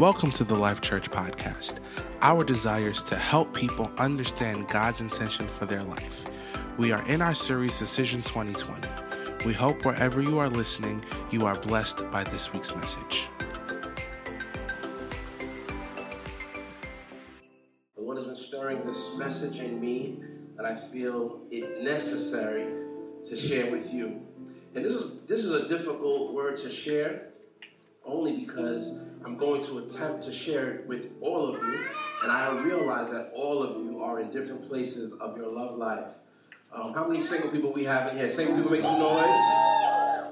Welcome to the Life Church Podcast. Our desire is to help people understand God's intention for their life. We are in our series Decision 2020. We hope wherever you are listening, you are blessed by this week's message. What has been stirring this message in me that I feel it necessary to share with you. And this is this is a difficult word to share only because I'm going to attempt to share it with all of you, and I realize that all of you are in different places of your love life. Um, how many single people we have in here? Single people make some noise.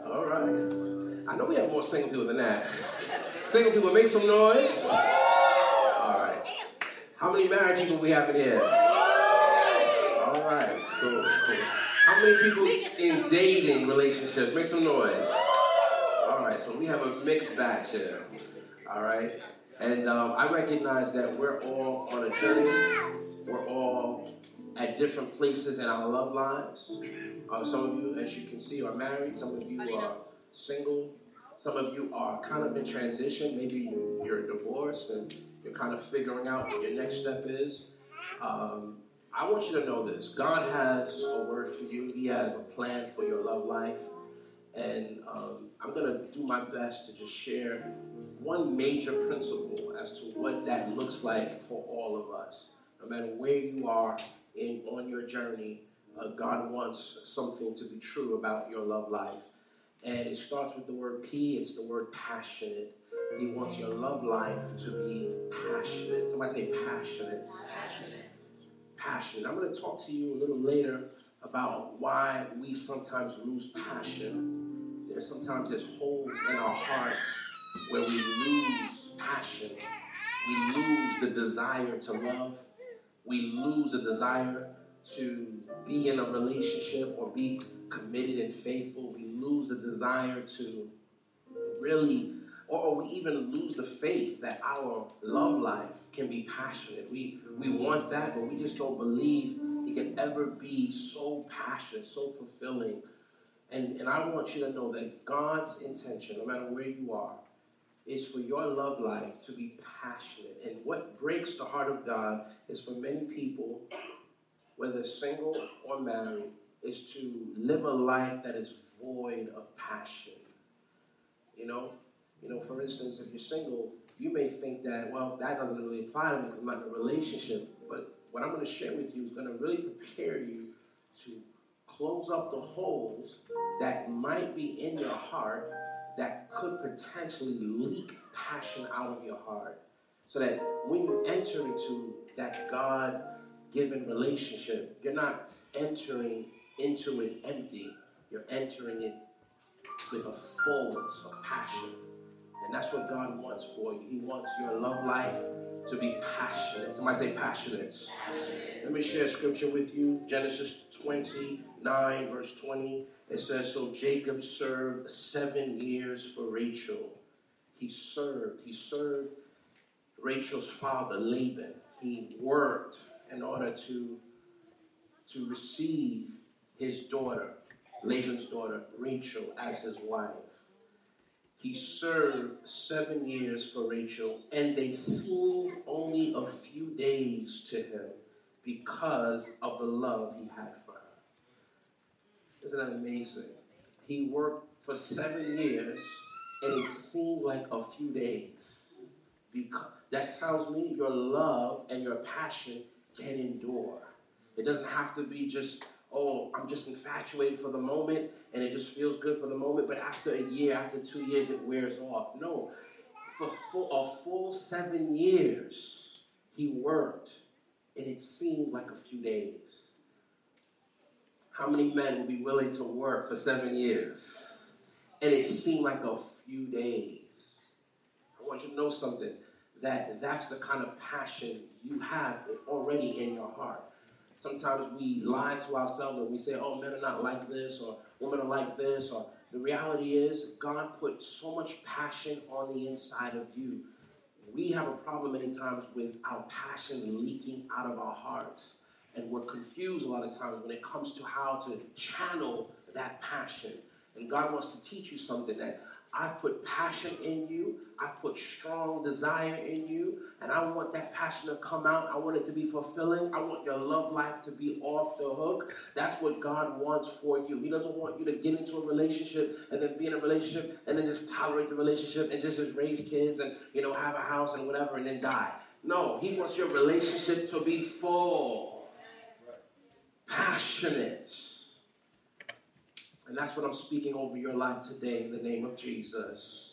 All right. I know we have more single people than that. Single people make some noise. All right. How many married people we have in here? All right. Cool. Cool. How many people in dating relationships? Make some noise. All right. So we have a mixed batch here. All right. And um, I recognize that we're all on a journey. We're all at different places in our love lives. Uh, some of you, as you can see, are married. Some of you are single. Some of you are kind of in transition. Maybe you're divorced and you're kind of figuring out what your next step is. Um, I want you to know this God has a word for you, He has a plan for your love life. And um, I'm going to do my best to just share one major principle as to what that looks like for all of us. No matter where you are in on your journey, uh, God wants something to be true about your love life. And it starts with the word P, it's the word passionate. He wants your love life to be passionate. Somebody say passionate. Passionate. Passionate. I'm going to talk to you a little later about why we sometimes lose passion. There's sometimes there's holes in our hearts where we lose passion. We lose the desire to love. We lose the desire to be in a relationship or be committed and faithful. We lose the desire to really, or, we even lose the faith that our love life can be passionate. We, we want that, but we just don't believe it can ever be so passionate, so fulfilling. And, and I want you to know that God's intention, no matter where you are, is for your love life to be passionate. And what breaks the heart of God is for many people, whether single or married, is to live a life that is void of passion. You know, you know, for instance, if you're single, you may think that, well, that doesn't really apply to me because I'm not in a relationship. But what I'm going to share with you is going to really prepare you to close up the holes that might be in your heart that could potentially leak passion out of your heart. So that when you enter into that God given relationship, you're not entering into it empty, you're entering it with a fullness of passion. And that's what God wants for you. He wants your love life to be passionate. Somebody say passionate. passionate. Let me share scripture with you. Genesis 29, verse 20. It says, So Jacob served seven years for Rachel. He served. He served Rachel's father, Laban. He worked in order to, to receive his daughter, Laban's daughter, Rachel, as his wife. He served seven years for Rachel, and they seemed only a few days to him because of the love he had. Isn't that amazing? He worked for seven years, and it seemed like a few days. Because that tells me your love and your passion can endure. It doesn't have to be just oh, I'm just infatuated for the moment and it just feels good for the moment, but after a year, after two years, it wears off. No, for full, a full seven years, he worked and it seemed like a few days. How many men would be willing to work for seven years and it seemed like a few days? I want you to know something that that's the kind of passion you have already in your heart. Sometimes we lie to ourselves and we say, oh, men are not like this, or women are like this, or the reality is, God put so much passion on the inside of you. We have a problem many times with our passions leaking out of our hearts. And we're confused a lot of times when it comes to how to channel that passion. And God wants to teach you something that I've put passion in you. I've put strong desire in you. And I want that passion to come out. I want it to be fulfilling. I want your love life to be off the hook. That's what God wants for you. He doesn't want you to get into a relationship and then be in a relationship and then just tolerate the relationship and just, just raise kids and, you know, have a house and whatever and then die. No, He wants your relationship to be full, passionate and that's what I'm speaking over your life today in the name of Jesus.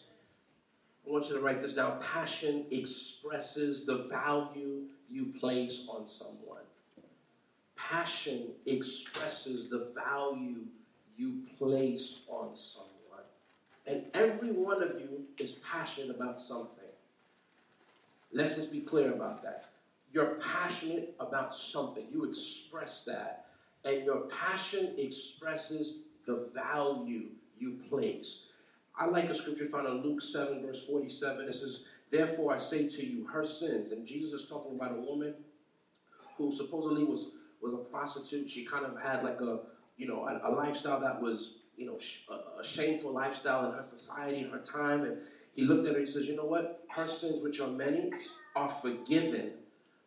I want you to write this down. Passion expresses the value you place on someone. Passion expresses the value you place on someone. And every one of you is passionate about something. Let's just be clear about that. You're passionate about something. You express that. And your passion expresses the value you place. I like a scripture found in Luke 7, verse 47. It says, Therefore I say to you, her sins. And Jesus is talking about a woman who supposedly was, was a prostitute. She kind of had like a, you know, a, a lifestyle that was, you know, a, a shameful lifestyle in her society, in her time. And he looked at her he says, You know what? Her sins, which are many, are forgiven,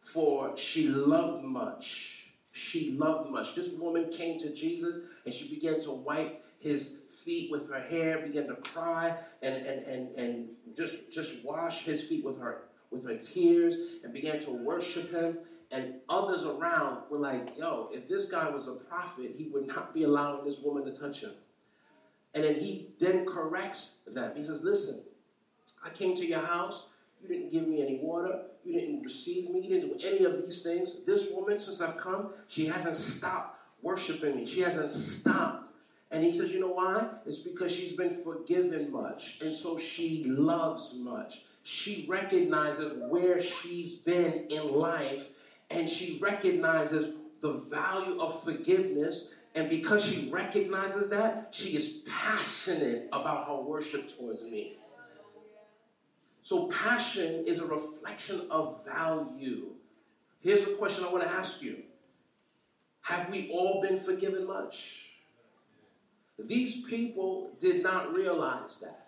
for she loved much she loved much. This woman came to Jesus and she began to wipe his feet with her hair, began to cry and, and, and, and just, just wash his feet with her, with her tears and began to worship him. And others around were like, yo, if this guy was a prophet, he would not be allowing this woman to touch him. And then he then corrects them. He says, listen, I came to your house. You didn't give me any water. You didn't receive me. You didn't do any of these things. This woman, since I've come, she hasn't stopped worshiping me. She hasn't stopped. And he says, you know why? It's because she's been forgiven much. And so she loves much. She recognizes where she's been in life and she recognizes the value of forgiveness. And because she recognizes that, she is passionate about her worship towards me. So, passion is a reflection of value. Here's a question I want to ask you Have we all been forgiven much? These people did not realize that.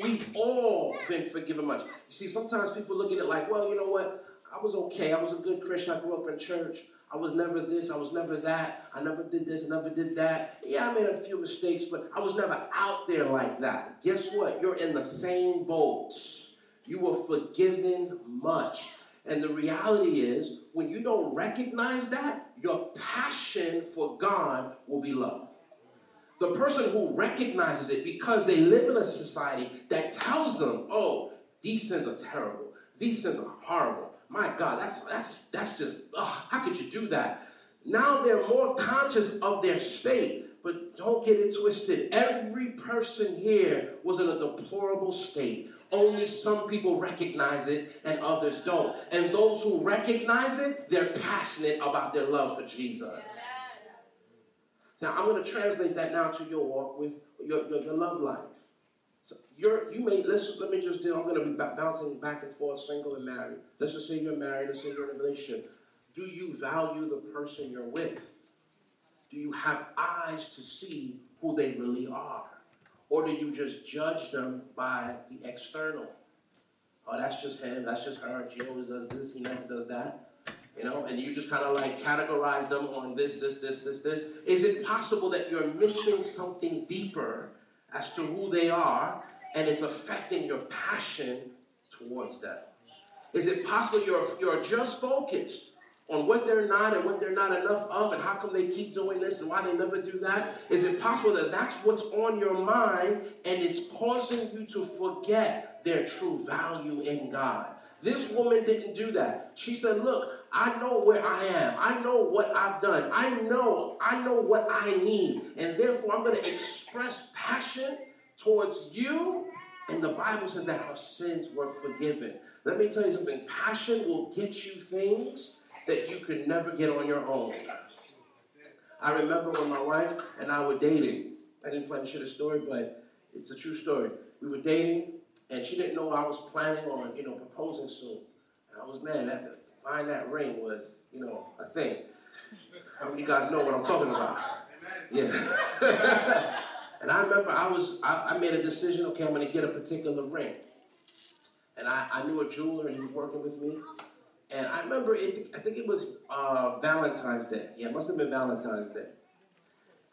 We've all been forgiven much. You see, sometimes people look at it like, well, you know what? I was okay. I was a good Christian. I grew up in church. I was never this, I was never that, I never did this, I never did that. Yeah, I made a few mistakes, but I was never out there like that. Guess what? You're in the same boat. You were forgiven much. And the reality is, when you don't recognize that, your passion for God will be low. The person who recognizes it because they live in a society that tells them, oh, these sins are terrible, these sins are horrible, my God, that's that's that's just ugh, how could you do that? Now they're more conscious of their state, but don't get it twisted. Every person here was in a deplorable state. Only some people recognize it and others don't. And those who recognize it, they're passionate about their love for Jesus. Now, I'm going to translate that now to your walk with your, your, your love life. So you're, you may, let's, let me just do, I'm going to be bouncing back and forth, single and married. Let's just say you're married, let's say you're in a relationship. Do you value the person you're with? Do you have eyes to see who they really are? Or do you just judge them by the external? Oh, that's just him, that's just her, she always does this, he never does that. You know, and you just kind of like categorize them on this, this, this, this, this. Is it possible that you're missing something deeper as to who they are, and it's affecting your passion towards them? Is it possible you're, you're just focused on what they're not and what they're not enough of, and how come they keep doing this and why they never do that? Is it possible that that's what's on your mind and it's causing you to forget their true value in God? This woman didn't do that. She said, Look, I know where I am. I know what I've done. I know, I know what I need. And therefore, I'm going to express passion towards you. And the Bible says that our sins were forgiven. Let me tell you something passion will get you things that you could never get on your own. I remember when my wife and I were dating. I didn't plan to share the story, but it's a true story. We were dating, and she didn't know I was planning on, you know, proposing soon. And I was, man, that, to find that ring was, you know, a thing. How many of you guys know what I'm talking about? Yeah. And I remember I was I, I made a decision. Okay, I'm going to get a particular ring. And I, I knew a jeweler, and he was working with me. And I remember it. I think it was uh, Valentine's Day. Yeah, it must have been Valentine's Day.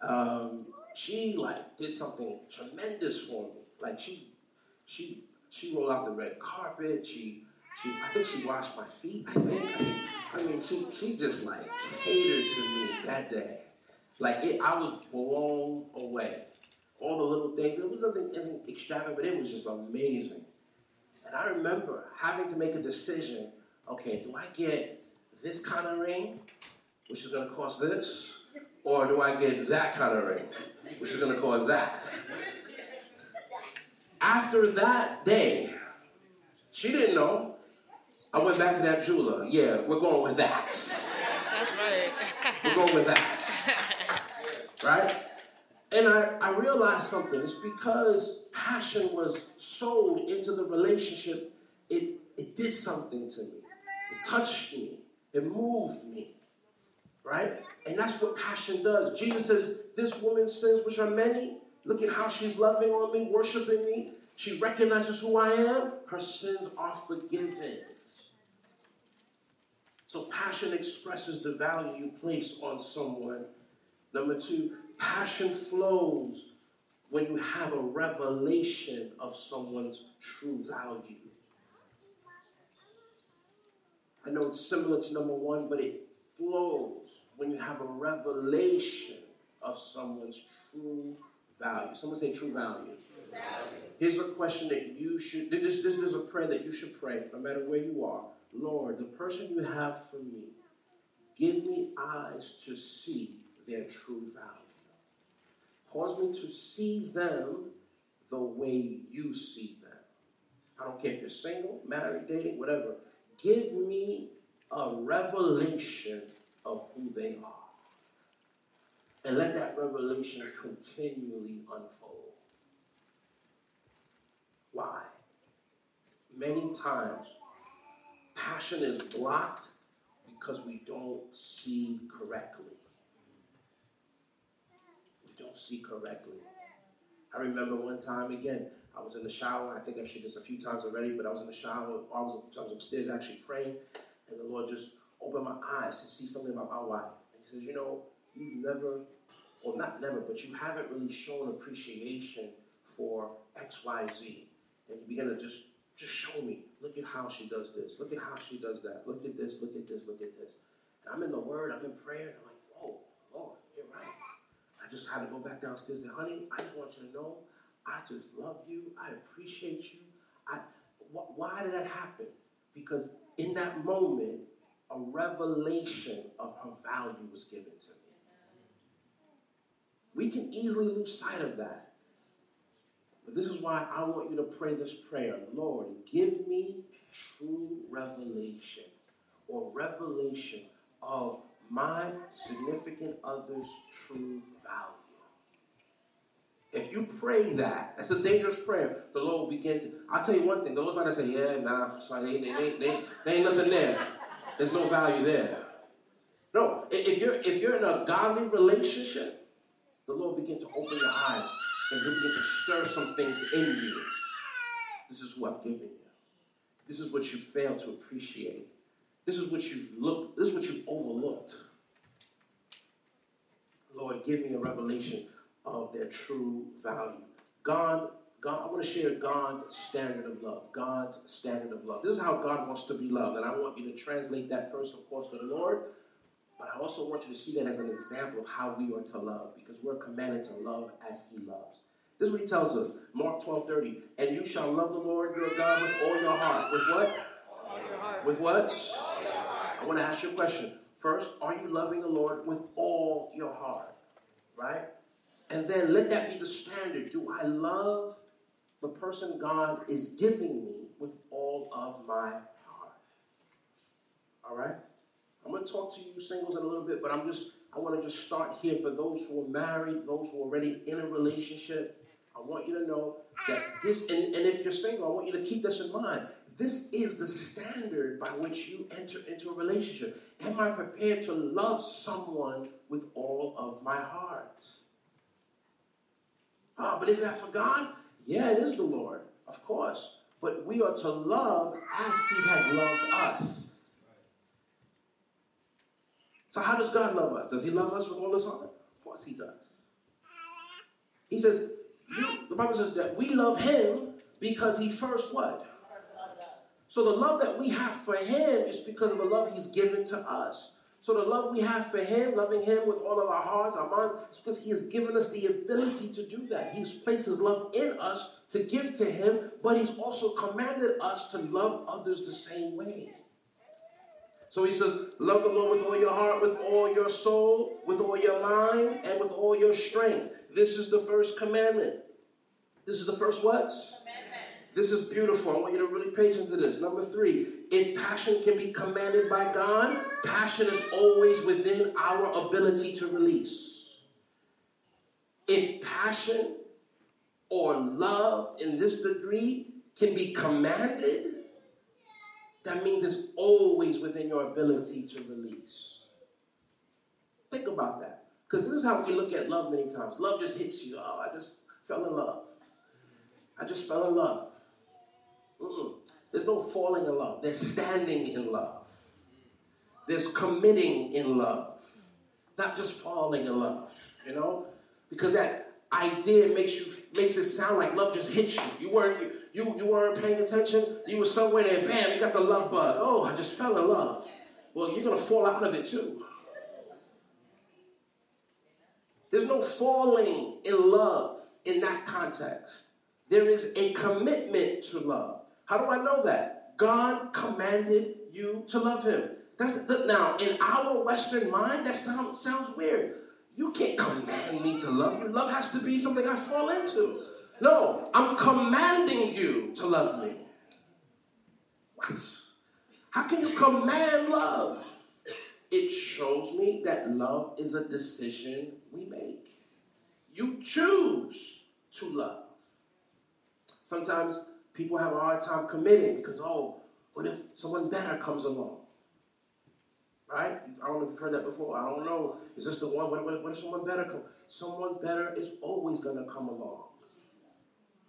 Um, she like did something tremendous for me. Like she, she, she rolled out the red carpet. She, she, I think she washed my feet. I think. I, think, I mean, she, she just like catered to me that day. Like it, I was blown away. All the little things. It was nothing, nothing extravagant, but it was just amazing. And I remember having to make a decision. Okay, do I get this kind of ring, which is going to cost this, or do I get that kind of ring, which is going to cost that? After that day, she didn't know. I went back to that jeweler. Yeah, we're going with that. That's right. We're going with that. Right? And I, I realized something. It's because passion was sold into the relationship, it, it did something to me. It touched me. It moved me. Right? And that's what passion does. Jesus says, This woman's sins, which are many, look at how she's loving on me, worshiping me. She recognizes who I am. Her sins are forgiven. So passion expresses the value you place on someone. Number two, passion flows when you have a revelation of someone's true value. I know it's similar to number one, but it flows when you have a revelation of someone's true value. Someone say true value. Here's a question that you should, this, this is a prayer that you should pray no matter where you are. Lord, the person you have for me, give me eyes to see their true value. Cause me to see them the way you see them. I don't care if you're single, married, dating, whatever. Give me a revelation of who they are. And let that revelation continually unfold. Why? Many times Passion is blocked because we don't see correctly. We don't see correctly. I remember one time again, I was in the shower. I think I've shared this a few times already, but I was in the shower. I was, I was upstairs actually praying, and the Lord just opened my eyes to see something about my wife. And He says, You know, you've never, or not never, but you haven't really shown appreciation for X, Y, Z. And you begin to just just show me. Look at how she does this. Look at how she does that. Look at this. Look at this. Look at this. And I'm in the Word. I'm in prayer. I'm like, whoa, Lord, you're right. I just had to go back downstairs and honey, I just want you to know, I just love you. I appreciate you. I. Wh- why did that happen? Because in that moment, a revelation of her value was given to me. We can easily lose sight of that. But this is why I want you to pray this prayer Lord, give me true revelation or revelation of my significant other's true value. If you pray that, that's a dangerous prayer. The Lord will begin to. I'll tell you one thing. Not gonna say, "Yeah, nah, sorry, they, they, they, they ain't nothing there. There's no value there." No, if you're if you're in a godly relationship, the Lord begin to open your eyes and He'll begin to stir some things in you. This is who I've given you. This is what you failed to appreciate. This is what you've looked. This is what you've overlooked. Lord, give me a revelation of their true value. God, God, I want to share God's standard of love. God's standard of love. This is how God wants to be loved, and I want you to translate that first, of course, to the Lord. But I also want you to see that as an example of how we are to love, because we're commanded to love as He loves. This is what He tells us, Mark 12, 30. And you shall love the Lord your God with all your heart. With what? With what? I want to ask you a question. First, are you loving the Lord with all your heart? Right? And then let that be the standard. Do I love the person God is giving me with all of my heart? All right? I'm going to talk to you singles in a little bit, but I'm just, I want to just start here for those who are married, those who are already in a relationship. I want you to know that this, and, and if you're single, I want you to keep this in mind. This is the standard by which you enter into a relationship. Am I prepared to love someone with all of my heart? Oh, but isn't that for God? Yeah, it is the Lord, of course. But we are to love as He has loved us. So, how does God love us? Does He love us with all His heart? Of course He does. He says, the Bible says that we love Him because He first what? So the love that we have for Him is because of the love He's given to us. So the love we have for Him, loving Him with all of our hearts, our minds, is because He has given us the ability to do that. He's placed His love in us to give to Him, but He's also commanded us to love others the same way. So He says, Love the Lord with all your heart, with all your soul, with all your mind, and with all your strength. This is the first commandment. This is the first what? This is beautiful. I want you to really pay attention to this. Number three, if passion can be commanded by God, passion is always within our ability to release. If passion or love in this degree can be commanded, that means it's always within your ability to release. Think about that. Because this is how we look at love many times. Love just hits you. Oh, I just fell in love. I just fell in love. Mm-mm. There's no falling in love. There's standing in love. There's committing in love. Not just falling in love, you know? Because that idea makes you makes it sound like love just hits you. You weren't you, you, weren't paying attention. You were somewhere there, bam, you got the love bug. Oh, I just fell in love. Well, you're gonna fall out of it too. There's no falling in love in that context. There is a commitment to love. How do I know that? God commanded you to love Him. That's the, now in our Western mind, that sounds sounds weird. You can't command me to love you. Love has to be something I fall into. No, I'm commanding you to love me. What? How can you command love? It shows me that love is a decision we make. You choose to love. Sometimes people have a hard time committing because, oh, what if someone better comes along? Right? I don't know if you've heard that before. I don't know. Is this the one? What, what, what if someone better comes? Someone better is always going to come along.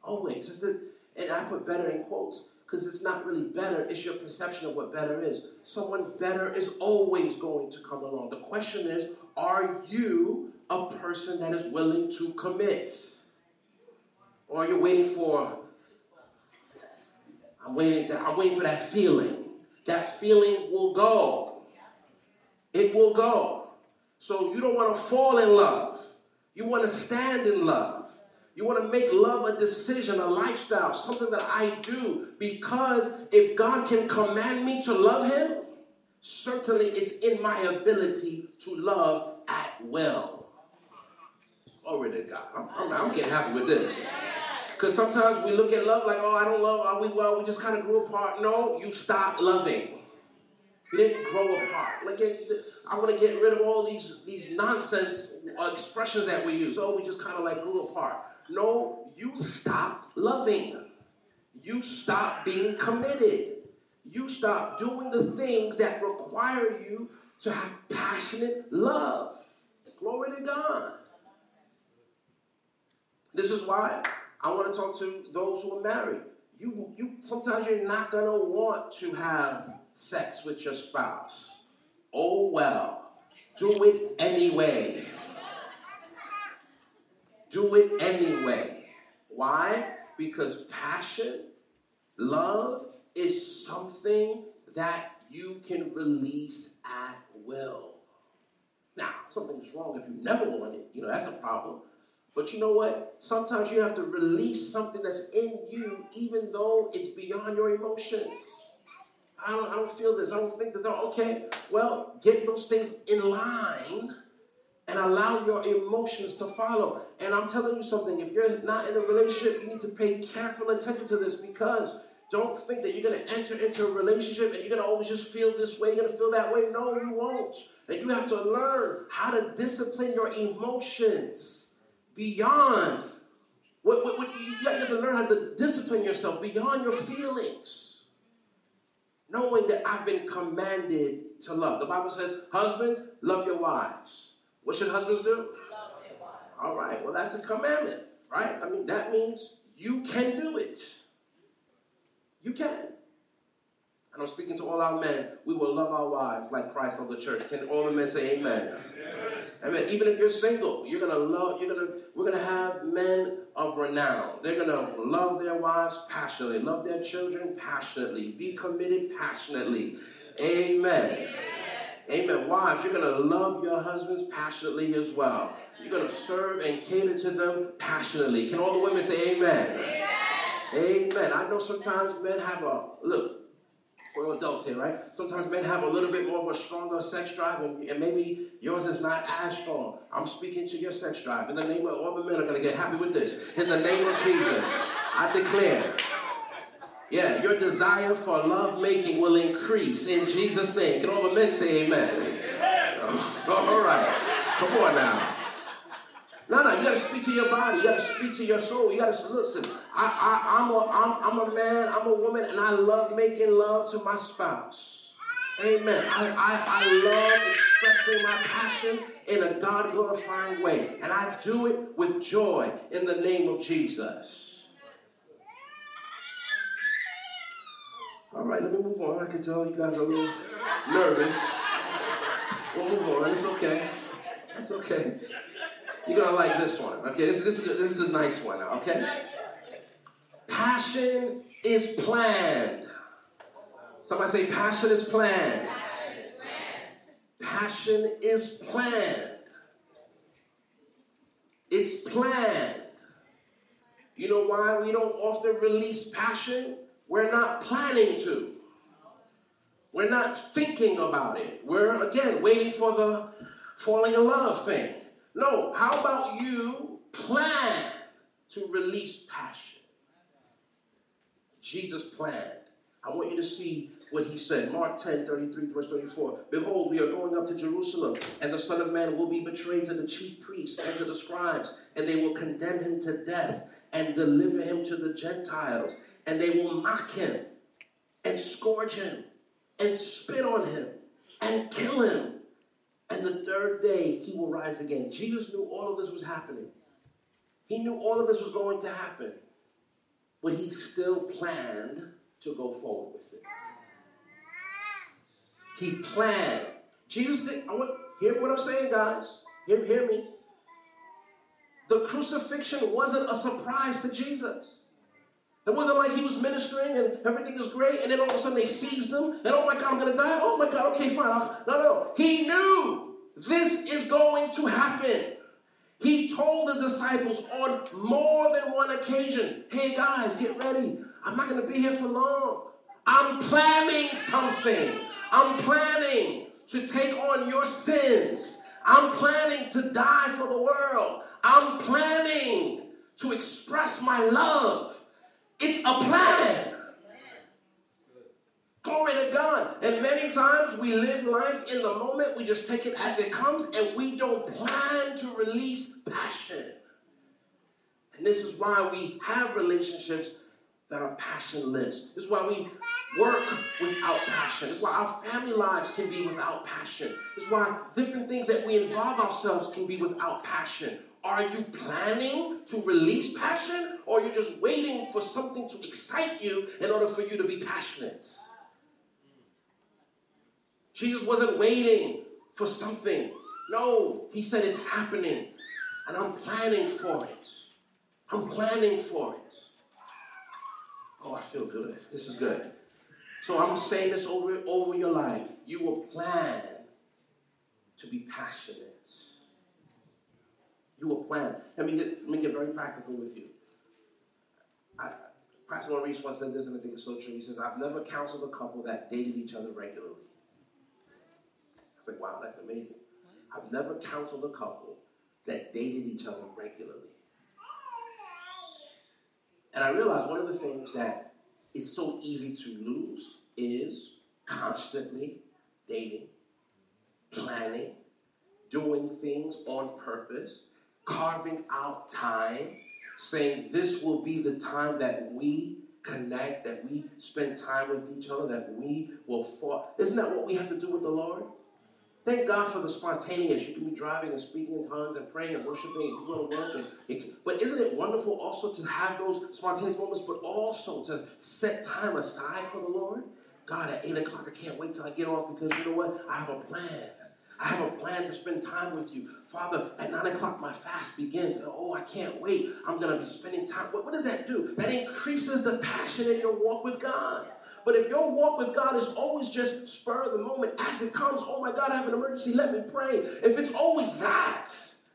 Always. Just the, and I put better in quotes because it's not really better. It's your perception of what better is. Someone better is always going to come along. The question is, are you a person that is willing to commit? Or are you waiting for I'm waiting, I'm waiting for that feeling. That feeling will go. It will go. So you don't want to fall in love. You want to stand in love. You want to make love a decision, a lifestyle, something that I do. Because if God can command me to love Him, certainly it's in my ability to love at will. Glory to God. I'm, I'm, I'm getting happy with this. Because sometimes we look at love like, oh, I don't love, are we well? We just kind of grew apart. No, you stopped loving. You didn't grow apart. Like, I want to get rid of all these, these nonsense expressions that we use. Oh, we just kind of like grew apart. No, you stopped loving. You stopped being committed. You stopped doing the things that require you to have passionate love. Glory to God. This is why I want to talk to those who are married. You, you sometimes you're not gonna want to have sex with your spouse. Oh well, do it anyway. Do it anyway. Why? Because passion, love is something that you can release at will. Now, something's wrong if you never want it. You know, that's a problem. But you know what? Sometimes you have to release something that's in you, even though it's beyond your emotions. I don't, I don't feel this. I don't think this. Okay, well, get those things in line and allow your emotions to follow. And I'm telling you something if you're not in a relationship, you need to pay careful attention to this because don't think that you're going to enter into a relationship and you're going to always just feel this way, you're going to feel that way. No, you won't. That you have to learn how to discipline your emotions beyond what, what, what you have to learn how to discipline yourself beyond your feelings. Knowing that I've been commanded to love. The Bible says, husbands, love your wives. What should husbands do? Love their wives. All right, well, that's a commandment. right? I mean, that means you can do it. You can. And I'm speaking to all our men. We will love our wives like Christ of the church. Can all the men say amen? amen? Amen. Even if you're single, you're gonna love, you're gonna, we're gonna have men of renown. They're gonna love their wives passionately, love their children passionately, be committed passionately. Amen. Amen. Wives, you're gonna love your husbands passionately as well. You're gonna serve and cater to them passionately. Can all the women say amen? Amen. amen. I know sometimes men have a look we're adults here, right? Sometimes men have a little bit more of a stronger sex drive, and, and, maybe yours is not as strong. I'm speaking to your sex drive. In the name of all the men are going to get happy with this. In the name of Jesus, I declare. Yeah, your desire for love making will increase in Jesus' name. Can all the men say amen? all right. Come on now. No, no, you got to speak to your body. You got to speak to your soul. You got to listen. I, I, I'm, a, I'm, I'm a man, I'm a woman, and I love making love to my spouse. Amen. I, I, I love expressing my passion in a God glorifying way. And I do it with joy in the name of Jesus. All right, let me move on. I can tell you guys are a little nervous. We'll move on. It's okay. It's okay. You're gonna like this one. Okay, this, this, is, this is the nice one now, okay? Passion is planned. Somebody say, passion is planned. Passion is planned. It's planned. You know why we don't often release passion? We're not planning to. We're not thinking about it. We're, again, waiting for the falling in love thing. No, how about you plan to release passion? Jesus planned. I want you to see what he said. Mark 10, 33, verse 34. Behold, we are going up to Jerusalem, and the Son of Man will be betrayed to the chief priests and to the scribes, and they will condemn him to death and deliver him to the Gentiles, and they will mock him and scourge him and spit on him and kill him and the third day he will rise again. Jesus knew all of this was happening. He knew all of this was going to happen. But he still planned to go forward with it. He planned. Jesus did. I want hear what I'm saying, guys. Hear, hear me. The crucifixion wasn't a surprise to Jesus. It wasn't like he was ministering and everything was great, and then all of a sudden they seized him, and oh my God, I'm going to die. Oh my God, okay, fine. No, no. He knew this is going to happen. He told the disciples on more than one occasion hey guys, get ready. I'm not going to be here for long. I'm planning something. I'm planning to take on your sins. I'm planning to die for the world. I'm planning to express my love. It's a plan. Glory to God. And many times we live life in the moment, we just take it as it comes, and we don't plan to release passion. And this is why we have relationships that are passionless. This is why we work without passion. This is why our family lives can be without passion. This is why different things that we involve ourselves can be without passion. Are you planning to release passion or you're you just waiting for something to excite you in order for you to be passionate? Jesus wasn't waiting for something. No, he said it's happening and I'm planning for it. I'm planning for it. Oh, I feel good. This is good. So I'm saying this over, over your life. You will plan to be passionate. You a plan. Let me get, let me get very practical with you. I, Pastor Maurice once said this, and I think it's so true. He says, I've never counseled a couple that dated each other regularly. I was like, wow, that's amazing. I've never counseled a couple that dated each other regularly. And I realized one of the things that is so easy to lose is constantly dating, planning, doing things on purpose, carving out time, saying this will be the time that we connect, that we spend time with each other, that we will fall. Isn't that what we have to do with the Lord? Thank God for the spontaneous. You can be driving and speaking in tongues and praying and worshiping and doing work. And, but isn't it wonderful also to have those spontaneous moments, but also to set time aside for the Lord? God, at 8 o'clock, I can't wait till I get off because you know what? I have a plan. I have a plan to spend time with you. Father, at 9 o'clock, my fast begins. And oh, I can't wait. I'm going to be spending time. What, what does that do? That increases the passion in your walk with God. But if your walk with God is always just spur of the moment as it comes, oh my God, I have an emergency, let me pray. If it's always that,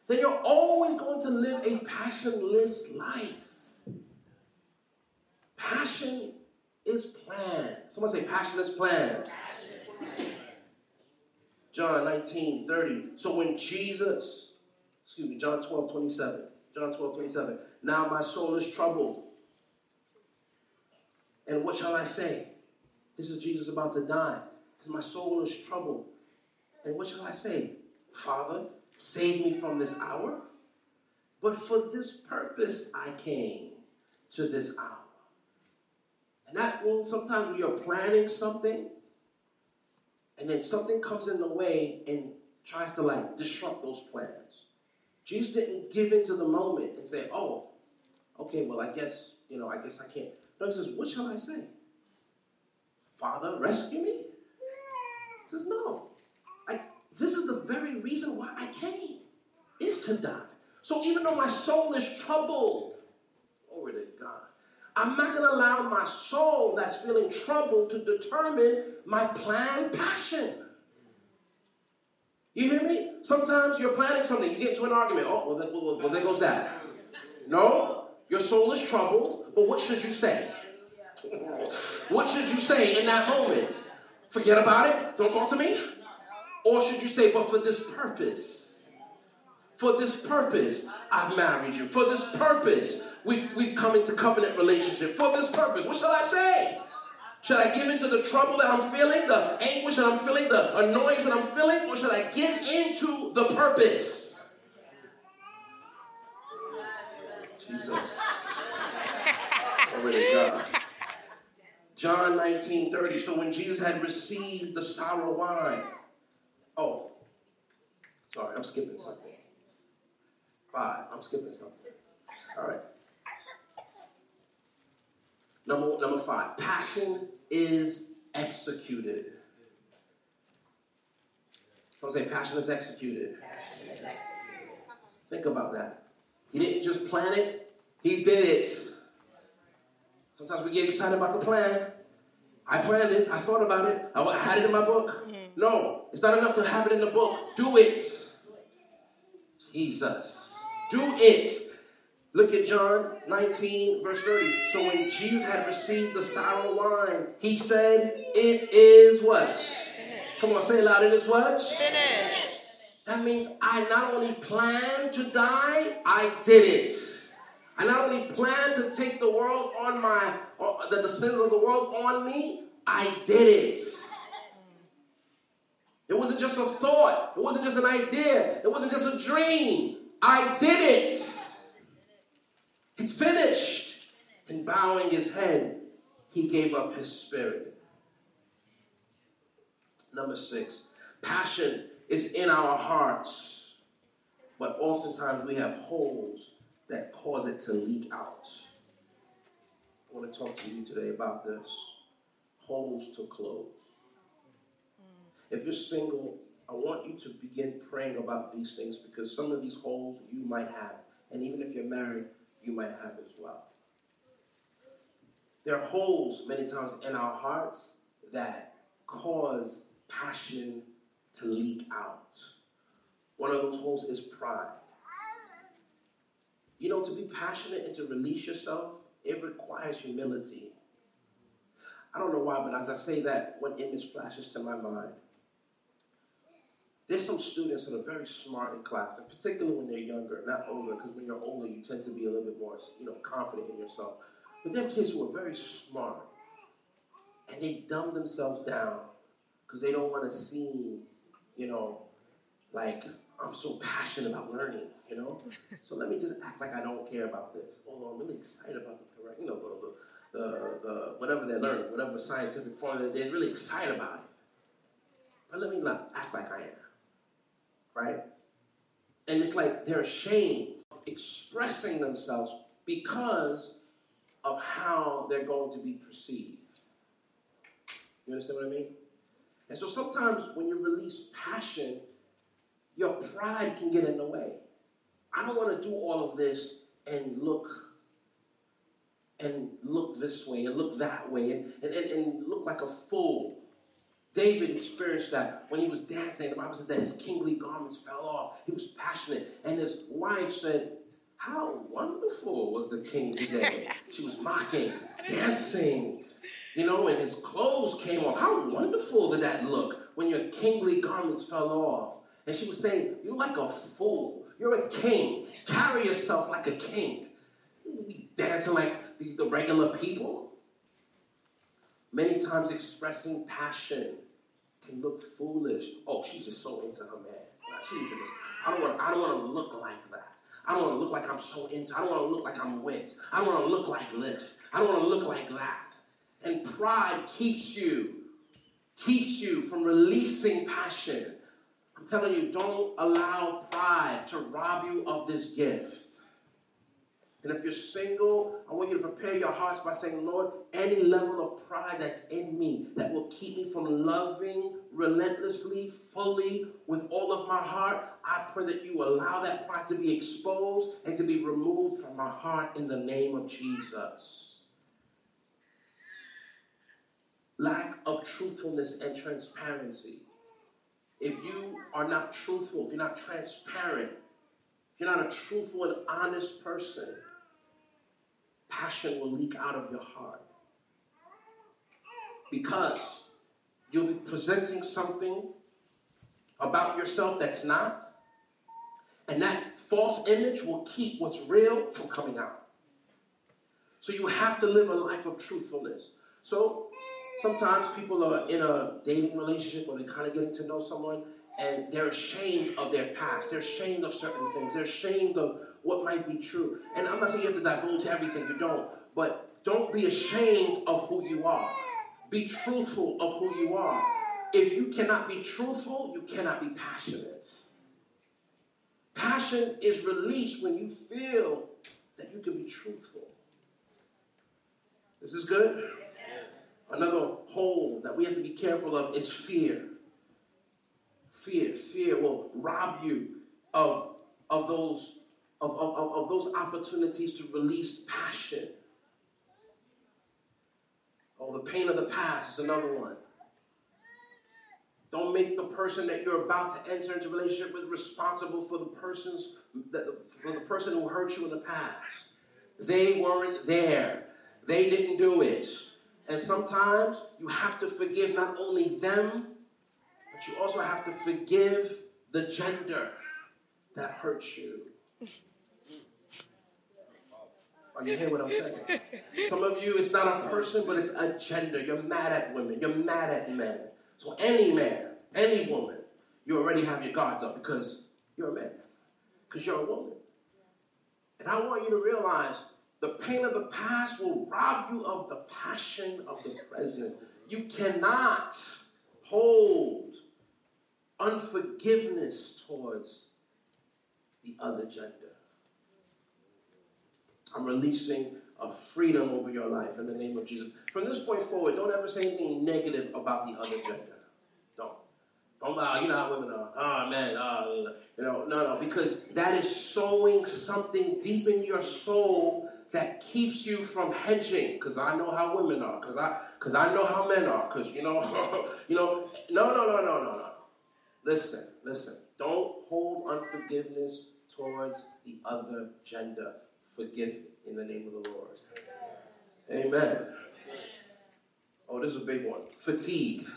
then you're always going to live a passionless life. Passion is planned. Someone say, passion is planned. John 19, 30. So when Jesus, excuse me, John 12, 27. John 12, 27. Now my soul is troubled. And what shall I say? This is Jesus about to die. My soul is troubled. And what shall I say? Father, save me from this hour. But for this purpose I came to this hour. And that means sometimes when you're planning something, and then something comes in the way and tries to like disrupt those plans. Jesus didn't give into the moment and say, oh, okay, well, I guess, you know, I guess I can't. No, he says, what shall I say? Father, rescue me? He says, No. I, this is the very reason why I came, is to die. So even though my soul is troubled, I'm not going to allow my soul that's feeling troubled to determine my planned passion. You hear me? Sometimes you're planning something, you get into an argument. Oh, well, well, well there goes that. No, your soul is troubled, but what should you say? What should you say in that moment? Forget about it? Don't talk to me? Or should you say, but for this purpose? For this purpose, I've married you. For this purpose, we've, we've come into covenant relationship. For this purpose, what shall I say? Should I give into the trouble that I'm feeling, the anguish that I'm feeling, the annoyance that I'm feeling, or should I give into the purpose? Jesus. Glory to God. John 19 30. So when Jesus had received the sour wine, oh, sorry, I'm skipping something. Five, I'm skipping something. All right. Number, number five, passion is executed. I'll say passion is executed. Think about that. He didn't just plan it, he did it. Sometimes we get excited about the plan. I planned it. I thought about it. I had it in my book. No, it's not enough to have it in the book. Do it. Jesus. Do it. Look at John 19, verse 30. So when Jesus had received the sour wine, he said, It is what? Finished. Come on, say it loud. It is what? Finished. That means I not only planned to die, I did it. I not only plan to take the world on my, uh, the, the sins of the world on me, I did it. It wasn't just a thought. It wasn't just an idea. It wasn't just a dream. I did it. It's finished. And bowing his head, he gave up his spirit. Number six, passion is in our hearts, but oftentimes we have holes that cause it to leak out. I want to talk to you today about this holes to close. If you're single, I want you to begin praying about these things because some of these holes you might have. And even if you're married, you might have as well. There are holes many times in our hearts that cause passion to leak out. One of those holes is pride. You know, to be passionate and to release yourself, it requires humility. I don't know why, but as I say that, one image flashes to my mind. There's some students that are very smart in class, and particularly when they're younger, not older, because when you're older, you tend to be a little bit more, you know, confident in yourself. But there are kids who are very smart, and they dumb themselves down because they don't want to seem, you know, like I'm so passionate about learning, you know? so let me just act like I don't care about this. Although I'm really excited about the you know, the, the, the, whatever they're learning, whatever scientific formula, they're, they're really excited about it. But let me not act like I am. Right? And it's like they're ashamed of expressing themselves because of how they're going to be perceived. You understand what I mean? And so sometimes when you release passion, your pride can get in the way. I don't want to do all of this and look and look this way and look that way and, and, and, look like a fool. David experienced that when he was dancing. The Bible says that his kingly garments fell off. He was passionate. And his wife said, How wonderful was the king today? she was mocking, dancing, you know, and his clothes came off. How wonderful did that look when your kingly garments fell off? And she was saying, You're like a fool. You're a king. Carry yourself like a king. Dancing like the regular people. Many times expressing passion can look foolish. Oh, she's just so into her man. I don't want I don't want to look like that. I don't want to look like I'm so into. I don't want to look like I'm wet. I don't want to look like this. I don't want to look like that. And pride keeps you, keeps you from releasing passion. I'm telling you, don't allow pride to rob you of this gift. And if you're single, I want you to prepare your hearts by saying, Lord, any level of pride that's in me that will keep me from loving relentlessly, fully, with all of my heart, I pray that you allow that pride to be exposed and to be removed from my heart in the name of Jesus. Lack of truthfulness and transparency. If you are not truthful, if you're not transparent, if you're not a truthful and honest person, passion will leak out of your heart. Because you'll be presenting something about yourself that's not, and that false image will keep what's real from coming out. So you have to live a life of truthfulness. So sometimes people are in a dating relationship or they're kind of getting to know someone and they're ashamed of their past. They're ashamed of certain things. They're ashamed of what might be true. And I'm not saying you have to divulge everything, you don't. But don't be ashamed of who you are. Be truthful of who you are. If you cannot be truthful, you cannot be passionate. Passion is released when you feel that you can be truthful. This is good? Another hole that we have to be careful of is fear. Fear, fear will rob you of, of, those, of, of, of those opportunities to release passion. Oh, the pain of the past is another one. Don't make the person that you're about to enter into relationship with responsible for the person's that, for the person who hurt you in the past. They weren't there. They didn't do it. And sometimes you have to forgive not only them, but you also have to forgive the gender that hurt you. Are you hear what I'm saying? Some of you, it's not a person, but it's a gender. You're mad at women. You're mad at men. So any man, any woman, you already have your guards up because you're a man. Because you're a woman. And I want you to realize the pain of the past will rob you of the passion of the present. You cannot hold unforgiveness towards the other gender. I'm releasing a freedom over your life in the name of Jesus. From this point forward, don't ever say anything negative about the other gender. Don't. Don't, uh, you know how women are. Oh, man, uh, you know, no, no, because that is sowing something deep in your soul that keeps you from hedging because I know how women are because I because I know how men are because you know you know no no no no no no listen listen don't hold unforgiveness towards the other gender forgive in the name of the Lord amen oh this is a big one fatigue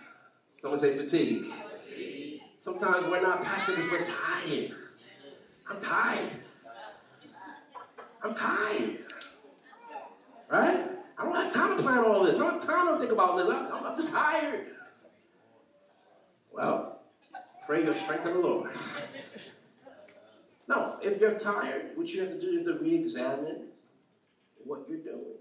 someone say fatigue, fatigue. sometimes we're not passionate we're tired I'm tired I'm tired Right? I don't have time to plan all this. I don't have time to think about this. I'm, I'm just tired. Well, pray your strength in the Lord. No, if you're tired, what you have to do is to re examine what you're doing.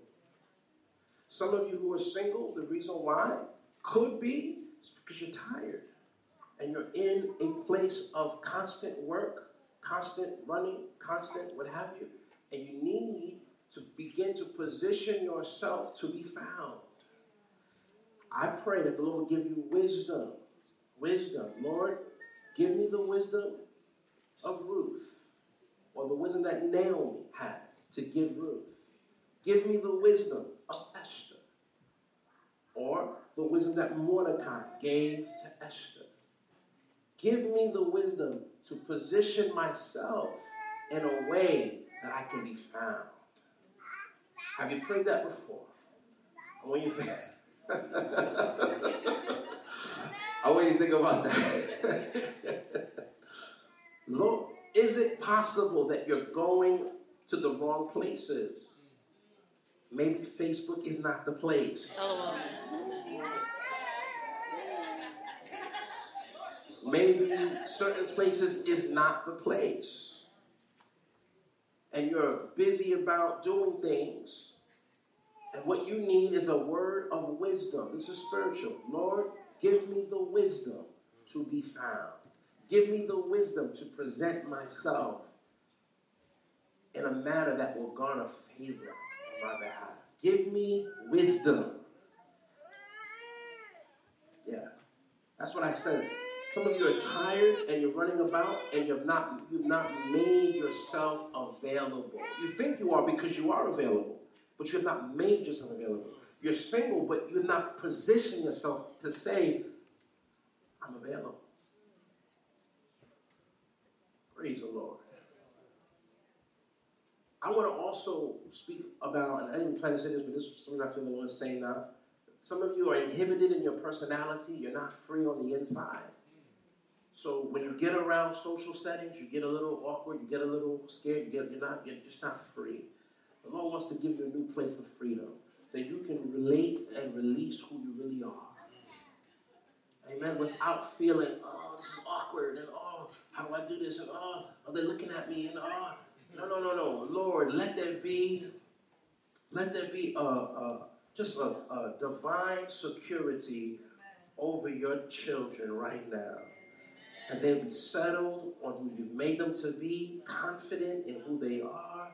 Some of you who are single, the reason why could be is because you're tired. And and you're in a place of constant work, constant running, constant what have you, and you need to begin to position yourself to be found. I pray that the Lord will give you wisdom. Wisdom. Lord, give me the wisdom of Ruth, or the wisdom that Naomi had to give Ruth. Give me the wisdom of Esther, or the wisdom that Mordecai gave to Esther. Give me the wisdom to position myself in a way that I can be found. Have you prayed that before? I want you to think. I want you to think about that. Lord, is it possible that you're going to the wrong places? Maybe Facebook is not the place. Oh. Maybe certain places is not the place. And you're busy about doing things. And what you need is a word of wisdom. This is spiritual. Lord, give me the wisdom to be found. Give me the wisdom to present myself in a manner that will garner favor on my behalf. Give me wisdom. Yeah, that's what I sense. Some of you are tired and you're running about and you've not you've not made yourself available. You think you are because you are available, but you have not made yourself available. You're single, but you're not positioning yourself to say, I'm available. Praise the Lord. I want to also speak about, and I didn't plan to say this, but this is something I feel the Lord saying now. Some of you are inhibited in your personality. You're not free on the inside. So when you get around social settings, you get a little awkward, you get a little scared, you get, you're not, you're just not free. The Lord wants to give you a new place of freedom that you can relate and release who you really are. Amen. Without feeling, oh, this is awkward, and oh, how do I do this? And oh, are they looking at me? And oh, no, no, no, no. Lord, let there be, let there be a, a just a, a divine security over your children right now and they'll be settled on who you've made them to be, confident in who they are,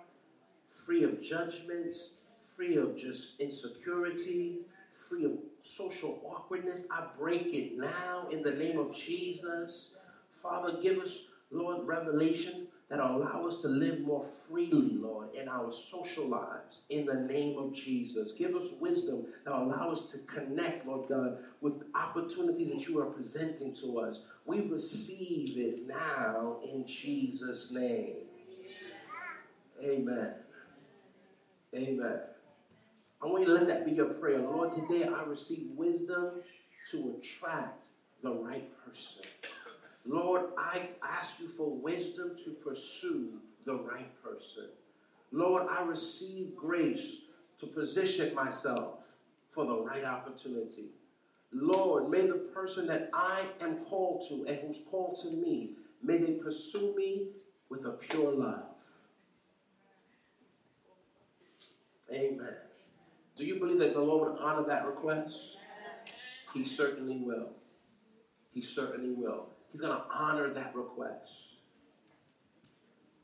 free of judgment, free of just insecurity, free of social awkwardness. I break it now in the name of Jesus. Father, give us, Lord, revelation that allow us to live more freely, Lord, in our social lives in the name of Jesus. Give us wisdom that allow us to connect, Lord God, with opportunities that you are presenting to us. We receive it now in Jesus' name. Amen. Amen. I want you to let that be your prayer. Lord, today I receive wisdom to attract the right person. Lord, I ask you for wisdom to pursue the right person. Lord, I receive grace to position myself for the right opportunity. Lord, may the person that I am called to and who's called to me, may they pursue me with a pure love. Amen. Do you believe that the Lord would honor that request? He certainly will. He certainly will. He's going to honor that request.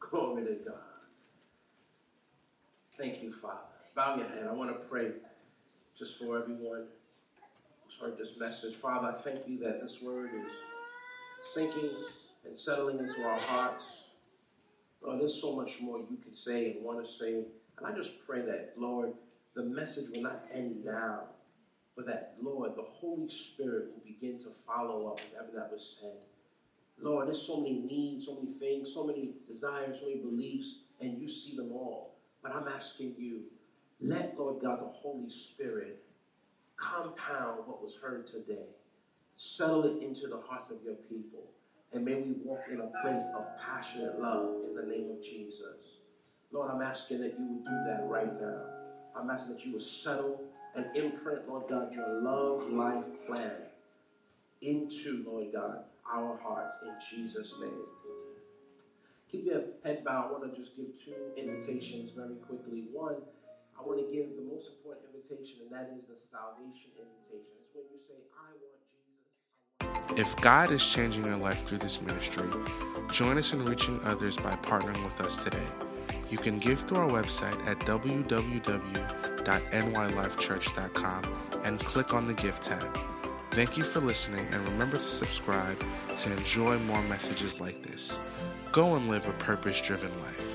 Glory to God. Thank you, Father. Bow your head. I want to pray just for everyone who's heard this message. Father, I thank you that this word is sinking and settling into our hearts. Lord, there's so much more you could say and want to say. And I just pray that, Lord, the message will not end now, but that, Lord, the Holy Spirit will begin to follow up everything that was said. Lord, there's so many needs, so many things, so many desires, so many beliefs, and you see them all. But I'm asking you, let, Lord God, the Holy Spirit compound what was heard today. Settle it into the hearts of your people. And may we walk in a place of passionate love in the name of Jesus. Lord, I'm asking that you would do that right now. I'm asking that you would settle and imprint, Lord God, your love life plan into, Lord God, our hearts in Jesus' name. Keep your head bowed. I want to just give two invitations very quickly. One, I want to give the most important invitation, and that is the salvation invitation. It's when you say, I want Jesus. If God is changing your life through this ministry, join us in reaching others by partnering with us today. You can give through our website at www.nylifechurch.com and click on the Gift tab. Thank you for listening, and remember to subscribe to enjoy more messages like this. Go and live a purpose driven life.